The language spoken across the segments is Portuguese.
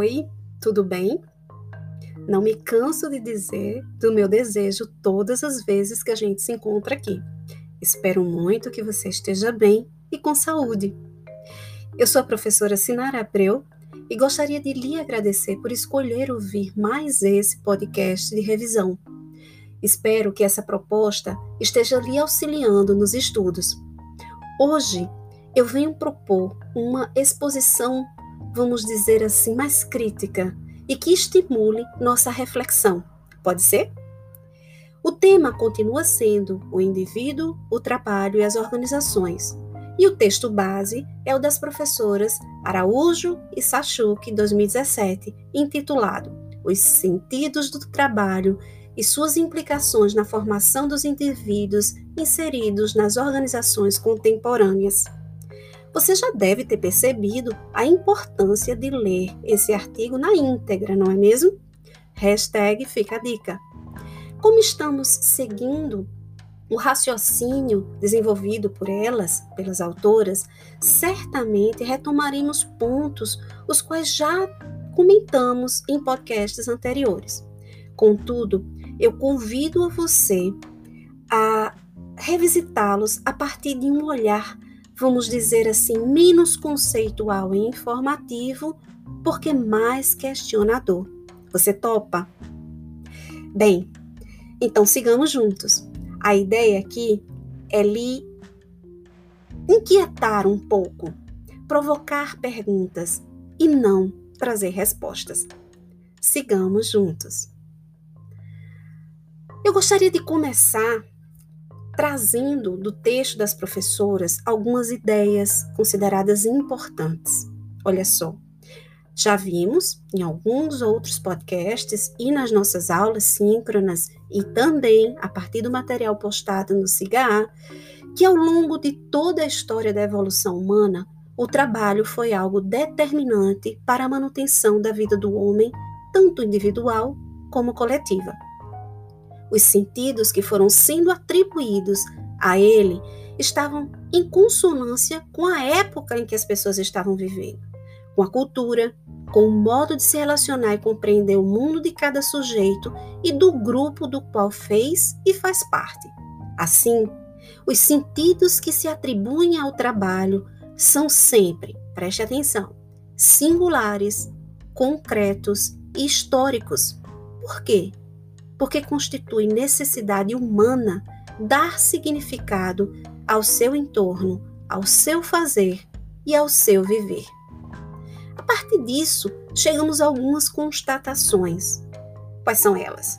Oi, tudo bem? Não me canso de dizer do meu desejo todas as vezes que a gente se encontra aqui. Espero muito que você esteja bem e com saúde. Eu sou a professora Sinara Abreu e gostaria de lhe agradecer por escolher ouvir mais esse podcast de revisão. Espero que essa proposta esteja lhe auxiliando nos estudos. Hoje eu venho propor uma exposição vamos dizer assim, mais crítica e que estimule nossa reflexão. Pode ser? O tema continua sendo o indivíduo, o trabalho e as organizações. E o texto base é o das professoras Araújo e Sachuk, 2017, intitulado Os Sentidos do Trabalho e suas implicações na formação dos indivíduos inseridos nas organizações contemporâneas. Você já deve ter percebido a importância de ler esse artigo na íntegra, não é mesmo? Hashtag fica a dica. Como estamos seguindo o raciocínio desenvolvido por elas, pelas autoras, certamente retomaremos pontos os quais já comentamos em podcasts anteriores. Contudo, eu convido a você a revisitá-los a partir de um olhar vamos dizer assim, menos conceitual e informativo, porque mais questionador. Você topa? Bem, então sigamos juntos. A ideia aqui é lhe inquietar um pouco, provocar perguntas e não trazer respostas. Sigamos juntos. Eu gostaria de começar trazendo do texto das professoras algumas ideias consideradas importantes. Olha só, já vimos em alguns outros podcasts e nas nossas aulas síncronas e também a partir do material postado no CIGA que ao longo de toda a história da evolução humana, o trabalho foi algo determinante para a manutenção da vida do homem, tanto individual como coletiva os sentidos que foram sendo atribuídos a ele estavam em consonância com a época em que as pessoas estavam vivendo, com a cultura, com o modo de se relacionar e compreender o mundo de cada sujeito e do grupo do qual fez e faz parte. Assim, os sentidos que se atribuem ao trabalho são sempre, preste atenção, singulares, concretos e históricos. Por quê? Porque constitui necessidade humana dar significado ao seu entorno, ao seu fazer e ao seu viver. A partir disso, chegamos a algumas constatações. Quais são elas?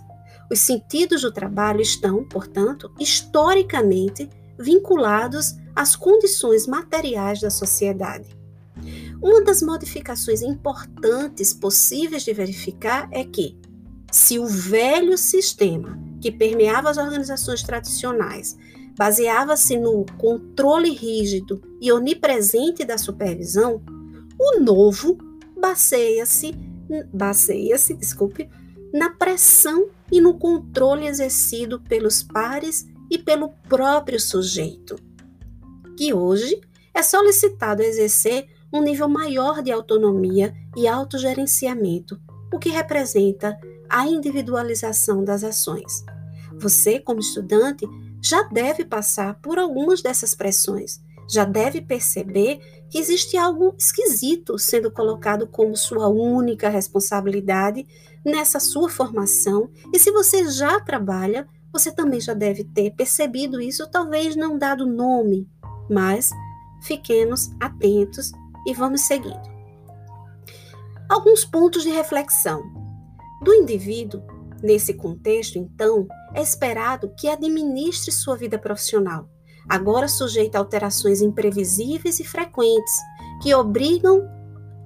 Os sentidos do trabalho estão, portanto, historicamente vinculados às condições materiais da sociedade. Uma das modificações importantes possíveis de verificar é que, se o velho sistema que permeava as organizações tradicionais baseava-se no controle rígido e onipresente da supervisão, o novo baseia-se baseia-se, desculpe, na pressão e no controle exercido pelos pares e pelo próprio sujeito, que hoje é solicitado a exercer um nível maior de autonomia e autogerenciamento, o que representa a individualização das ações. Você, como estudante, já deve passar por algumas dessas pressões, já deve perceber que existe algo esquisito sendo colocado como sua única responsabilidade nessa sua formação, e se você já trabalha, você também já deve ter percebido isso, talvez não dado nome, mas fiquemos atentos e vamos seguindo. Alguns pontos de reflexão do indivíduo, nesse contexto, então, é esperado que administre sua vida profissional, agora sujeita a alterações imprevisíveis e frequentes, que obrigam,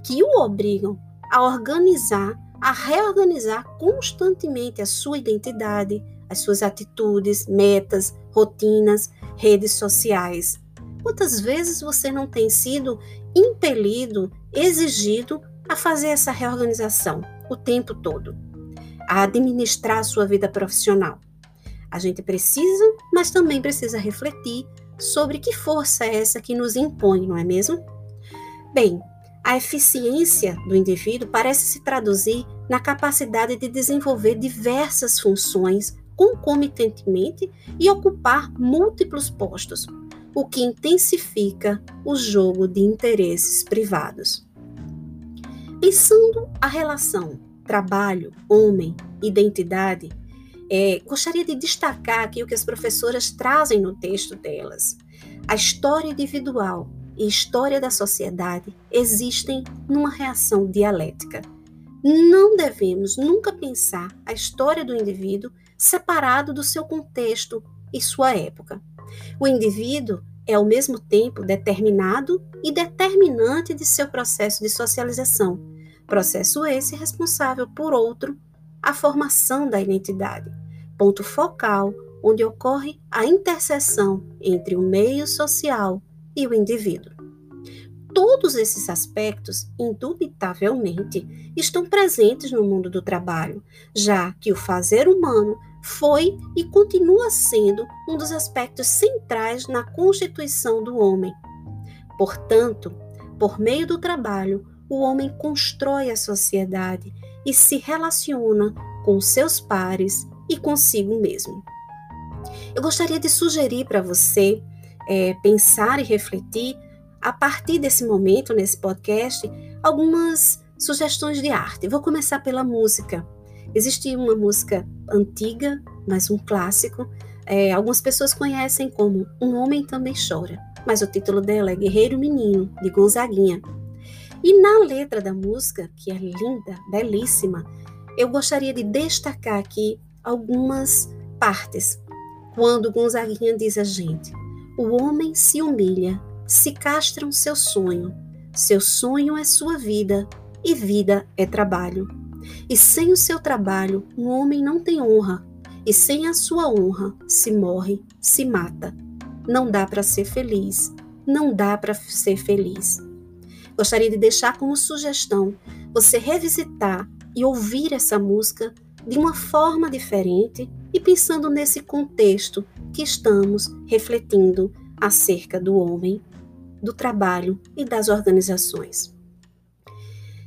que o obrigam a organizar, a reorganizar constantemente a sua identidade, as suas atitudes, metas, rotinas, redes sociais. Quantas vezes você não tem sido impelido, exigido a fazer essa reorganização o tempo todo? a administrar a sua vida profissional. A gente precisa, mas também precisa refletir sobre que força é essa que nos impõe, não é mesmo? Bem, A eficiência do indivíduo parece se traduzir na capacidade de desenvolver diversas funções concomitantemente e ocupar múltiplos postos, o que intensifica o jogo de interesses privados. Pensando a relação trabalho, homem, identidade, é, gostaria de destacar aqui o que as professoras trazem no texto delas. A história individual e história da sociedade existem numa reação dialética. Não devemos nunca pensar a história do indivíduo separado do seu contexto e sua época. O indivíduo é ao mesmo tempo determinado e determinante de seu processo de socialização, processo esse responsável por outro a formação da identidade, ponto focal onde ocorre a interseção entre o meio social e o indivíduo. Todos esses aspectos, indubitavelmente, estão presentes no mundo do trabalho, já que o fazer humano foi e continua sendo um dos aspectos centrais na constituição do homem. Portanto, por meio do trabalho, o homem constrói a sociedade e se relaciona com seus pares e consigo mesmo. Eu gostaria de sugerir para você é, pensar e refletir, a partir desse momento, nesse podcast, algumas sugestões de arte. Vou começar pela música. Existe uma música antiga, mas um clássico. É, algumas pessoas conhecem como Um Homem Também Chora, mas o título dela é Guerreiro Menino, de Gonzaguinha. E na letra da música, que é linda, belíssima, eu gostaria de destacar aqui algumas partes. Quando Gonzaguinha diz a gente: O homem se humilha, se castra um seu sonho, seu sonho é sua vida, e vida é trabalho. E sem o seu trabalho, um homem não tem honra, e sem a sua honra, se morre, se mata. Não dá para ser feliz, não dá para ser feliz. Gostaria de deixar como sugestão você revisitar e ouvir essa música de uma forma diferente e pensando nesse contexto que estamos refletindo acerca do homem, do trabalho e das organizações.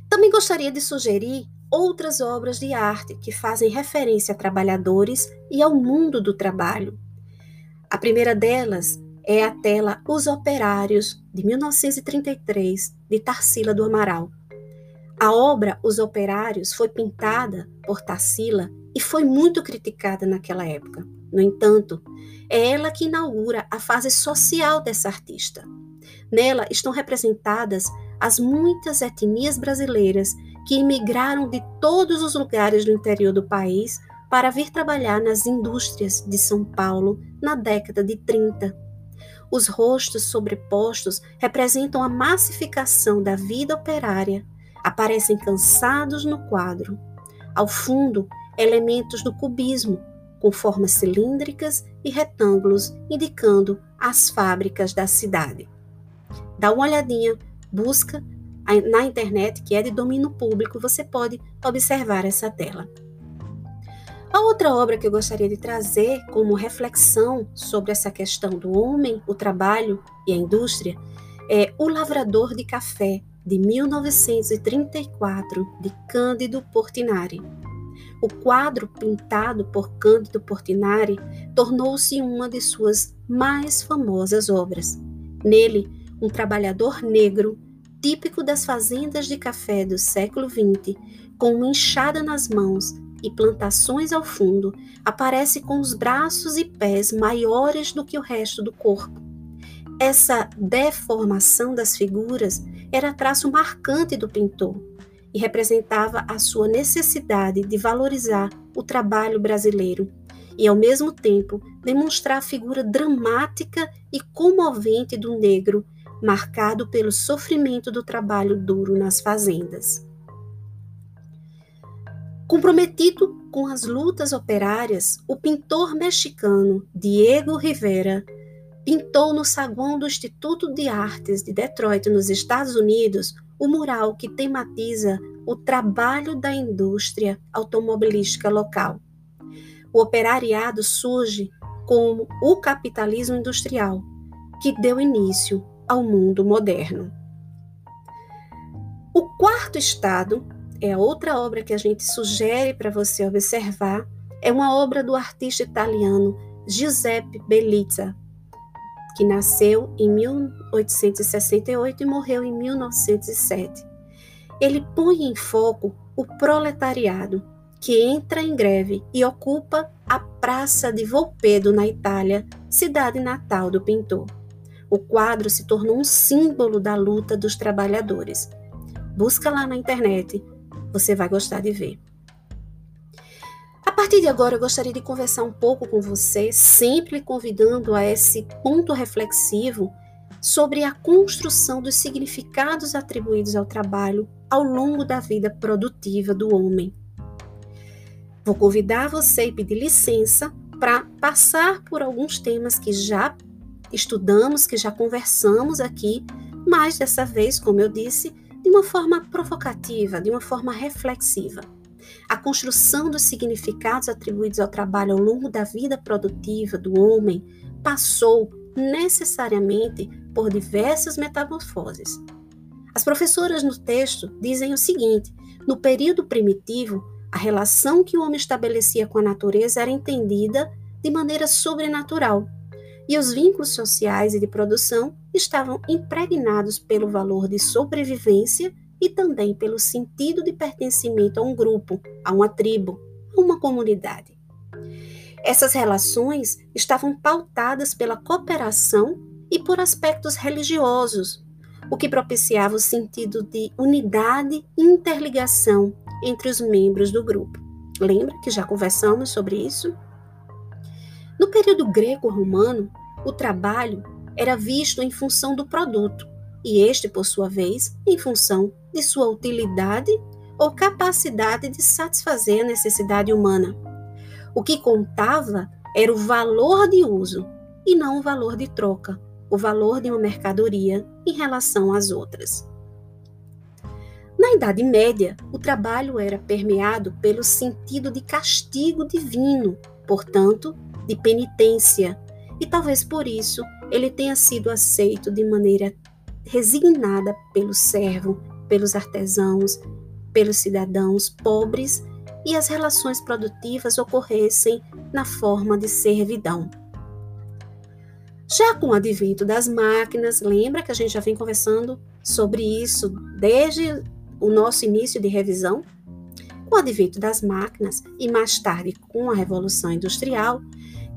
Também gostaria de sugerir outras obras de arte que fazem referência a trabalhadores e ao mundo do trabalho. A primeira delas é a tela Os Operários, de 1933, de Tarsila do Amaral. A obra Os Operários foi pintada por Tarsila e foi muito criticada naquela época. No entanto, é ela que inaugura a fase social dessa artista. Nela estão representadas as muitas etnias brasileiras que imigraram de todos os lugares do interior do país para vir trabalhar nas indústrias de São Paulo na década de 30. Os rostos sobrepostos representam a massificação da vida operária, aparecem cansados no quadro. Ao fundo, elementos do cubismo, com formas cilíndricas e retângulos, indicando as fábricas da cidade. Dá uma olhadinha, busca na internet, que é de domínio público, você pode observar essa tela. A outra obra que eu gostaria de trazer como reflexão sobre essa questão do homem, o trabalho e a indústria é O Lavrador de Café, de 1934, de Cândido Portinari. O quadro pintado por Cândido Portinari tornou-se uma de suas mais famosas obras. Nele, um trabalhador negro típico das fazendas de café do século XX, com uma enxada nas mãos e plantações ao fundo, aparece com os braços e pés maiores do que o resto do corpo. Essa deformação das figuras era traço marcante do pintor e representava a sua necessidade de valorizar o trabalho brasileiro e, ao mesmo tempo, demonstrar a figura dramática e comovente do negro marcado pelo sofrimento do trabalho duro nas fazendas. Comprometido com as lutas operárias, o pintor mexicano Diego Rivera pintou no saguão do Instituto de Artes de Detroit, nos Estados Unidos, o mural que tematiza o trabalho da indústria automobilística local. O operariado surge como o capitalismo industrial, que deu início ao mundo moderno. quarto estado é outra obra que a gente sugere para você observar. É uma obra do artista italiano Giuseppe Bellizza, que nasceu em 1868 e morreu em 1907. Ele põe em foco o proletariado que entra em greve e ocupa a Praça de Volpedo na Itália, cidade natal do pintor. O quadro se tornou um símbolo da luta dos trabalhadores. Busca lá na internet, você vai gostar de ver. A partir de agora, eu gostaria de conversar um pouco com você, sempre convidando a esse ponto reflexivo sobre a construção dos significados atribuídos ao trabalho ao longo da vida produtiva do homem. Vou convidar você e pedir licença para passar por alguns temas que já estudamos, que já conversamos aqui, mas dessa vez, como eu disse, de uma forma provocativa, de uma forma reflexiva. A construção dos significados atribuídos ao trabalho ao longo da vida produtiva do homem passou necessariamente por diversas metamorfoses. As professoras no texto dizem o seguinte: no período primitivo, a relação que o homem estabelecia com a natureza era entendida de maneira sobrenatural, e os vínculos sociais e de produção estavam impregnados pelo valor de sobrevivência e também pelo sentido de pertencimento a um grupo, a uma tribo, a uma comunidade. Essas relações estavam pautadas pela cooperação e por aspectos religiosos, o que propiciava o sentido de unidade e interligação entre os membros do grupo. Lembra que já conversamos sobre isso? No período greco-romano, o trabalho era visto em função do produto, e este, por sua vez, em função de sua utilidade ou capacidade de satisfazer a necessidade humana. O que contava era o valor de uso e não o valor de troca, o valor de uma mercadoria em relação às outras. Na Idade Média, o trabalho era permeado pelo sentido de castigo divino, portanto, de penitência, e talvez por isso ele tenha sido aceito de maneira resignada pelo servo, pelos artesãos, pelos cidadãos pobres e as relações produtivas ocorressem na forma de servidão. Já com o advento das máquinas, lembra que a gente já vem conversando sobre isso desde o nosso início de revisão? Com o advento das máquinas e mais tarde com a Revolução Industrial,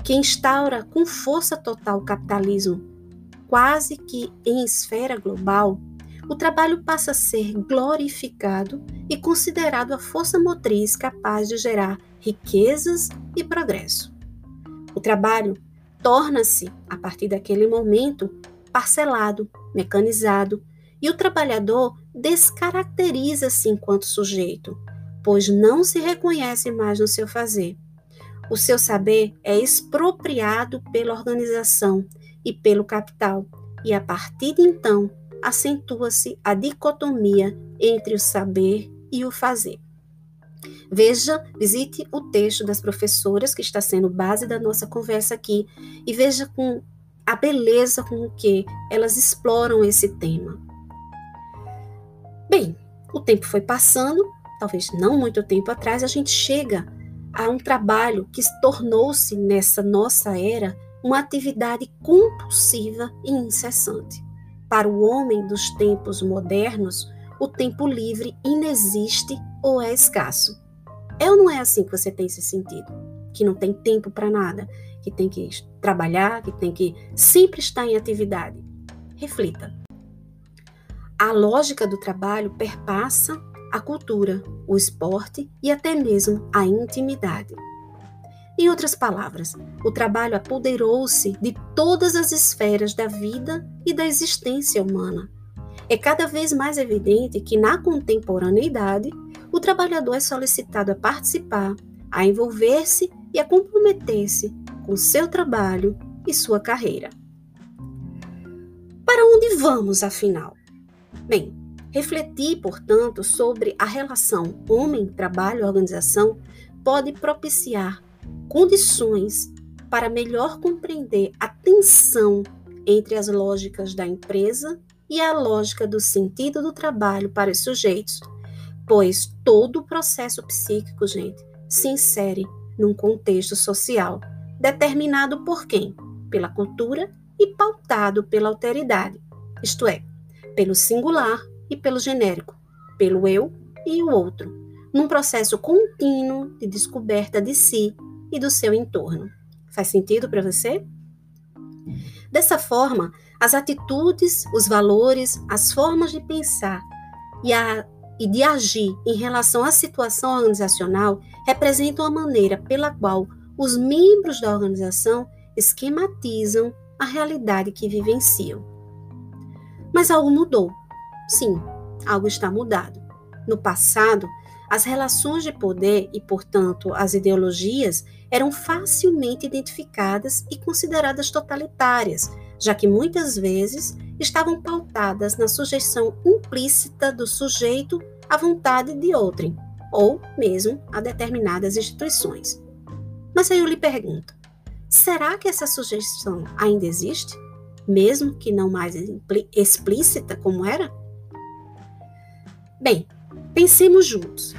que instaura com força total o capitalismo, quase que em esfera global, o trabalho passa a ser glorificado e considerado a força motriz capaz de gerar riquezas e progresso. O trabalho torna-se, a partir daquele momento, parcelado, mecanizado, e o trabalhador descaracteriza-se enquanto sujeito, pois não se reconhece mais no seu fazer. O seu saber é expropriado pela organização e pelo capital, e a partir de então acentua-se a dicotomia entre o saber e o fazer. Veja, visite o texto das professoras, que está sendo base da nossa conversa aqui, e veja com a beleza com que elas exploram esse tema. Bem, o tempo foi passando, talvez não muito tempo atrás, a gente chega a um trabalho que tornou-se, nessa nossa era, uma atividade compulsiva e incessante. Para o homem dos tempos modernos, o tempo livre inexiste ou é escasso. É ou não é assim que você tem se sentido? Que não tem tempo para nada, que tem que trabalhar, que tem que sempre estar em atividade. Reflita. A lógica do trabalho perpassa a cultura, o esporte e até mesmo a intimidade. Em outras palavras, o trabalho apoderou-se de todas as esferas da vida e da existência humana. É cada vez mais evidente que, na contemporaneidade, o trabalhador é solicitado a participar, a envolver-se e a comprometer-se com seu trabalho e sua carreira. Para onde vamos, afinal? Bem, Refletir, portanto, sobre a relação homem-trabalho-organização pode propiciar condições para melhor compreender a tensão entre as lógicas da empresa e a lógica do sentido do trabalho para os sujeitos, pois todo o processo psíquico, gente, se insere num contexto social determinado por quem? Pela cultura e pautado pela alteridade, isto é, pelo singular e pelo genérico, pelo eu e o outro, num processo contínuo de descoberta de si e do seu entorno. Faz sentido para você? Dessa forma, as atitudes, os valores, as formas de pensar e, a, e de agir em relação à situação organizacional representam a maneira pela qual os membros da organização esquematizam a realidade que vivenciam. Mas algo mudou. Sim, algo está mudado. No passado, as relações de poder e, portanto, as ideologias eram facilmente identificadas e consideradas totalitárias, já que muitas vezes estavam pautadas na sujeição implícita do sujeito à vontade de outrem, ou mesmo a determinadas instituições. Mas aí eu lhe pergunto: será que essa sujeição ainda existe, mesmo que não mais explícita como era? Bem, pensemos juntos.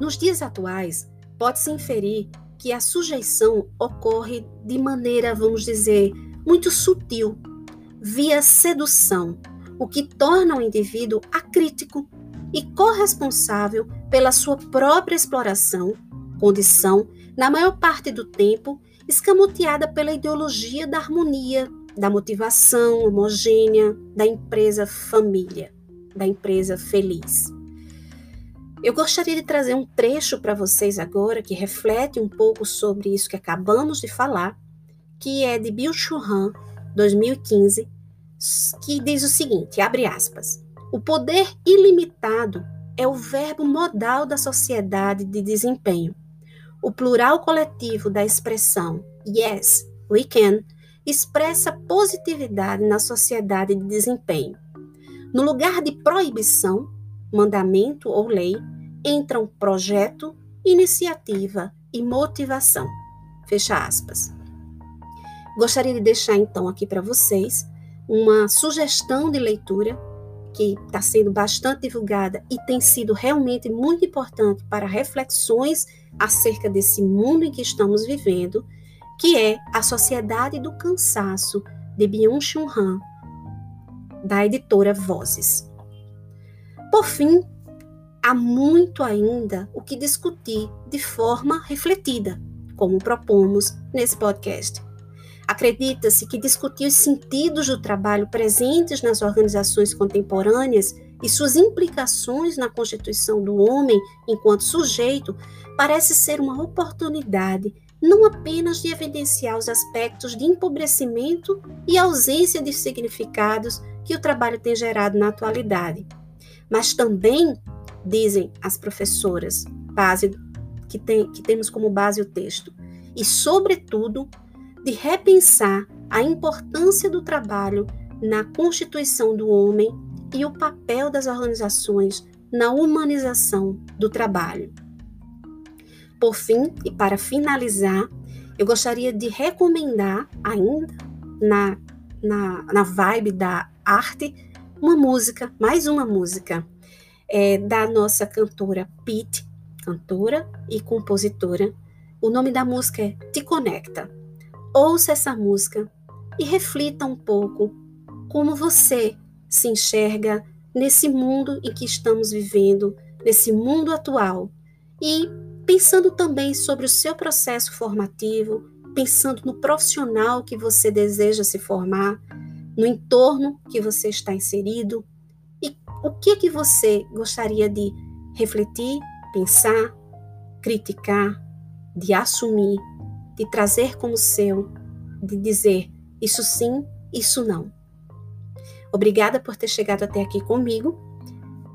Nos dias atuais, pode-se inferir que a sujeição ocorre de maneira, vamos dizer, muito sutil, via sedução, o que torna o indivíduo acrítico e corresponsável pela sua própria exploração, condição, na maior parte do tempo, escamoteada pela ideologia da harmonia, da motivação homogênea, da empresa família, da empresa feliz. Eu gostaria de trazer um trecho para vocês agora que reflete um pouco sobre isso que acabamos de falar, que é de Bill Churran, 2015, que diz o seguinte, abre aspas: O poder ilimitado é o verbo modal da sociedade de desempenho. O plural coletivo da expressão yes, we can expressa positividade na sociedade de desempenho. No lugar de proibição, mandamento ou lei, entram projeto, iniciativa e motivação. Fecha aspas. Gostaria de deixar então aqui para vocês uma sugestão de leitura que está sendo bastante divulgada e tem sido realmente muito importante para reflexões acerca desse mundo em que estamos vivendo, que é A Sociedade do Cansaço, de Byung-Chul Han, da editora Vozes. Por fim, há muito ainda o que discutir de forma refletida, como propomos nesse podcast. Acredita-se que discutir os sentidos do trabalho presentes nas organizações contemporâneas e suas implicações na constituição do homem enquanto sujeito parece ser uma oportunidade não apenas de evidenciar os aspectos de empobrecimento e ausência de significados que o trabalho tem gerado na atualidade, mas também, dizem as professoras, base que, tem, que temos como base o texto, e, sobretudo, de repensar a importância do trabalho na constituição do homem e o papel das organizações na humanização do trabalho. Por fim, e para finalizar, eu gostaria de recomendar ainda na, na, na vibe da arte uma música, mais uma música, é, da nossa cantora Pete, cantora e compositora. O nome da música é Te Conecta. Ouça essa música e reflita um pouco como você se enxerga nesse mundo em que estamos vivendo, nesse mundo atual. E pensando também sobre o seu processo formativo, pensando no profissional que você deseja se formar, no entorno que você está inserido e o que que você gostaria de refletir, pensar, criticar, de assumir, de trazer como seu, de dizer isso sim, isso não. Obrigada por ter chegado até aqui comigo.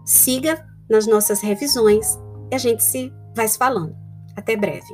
Siga nas nossas revisões e a gente se vai falando. Até breve.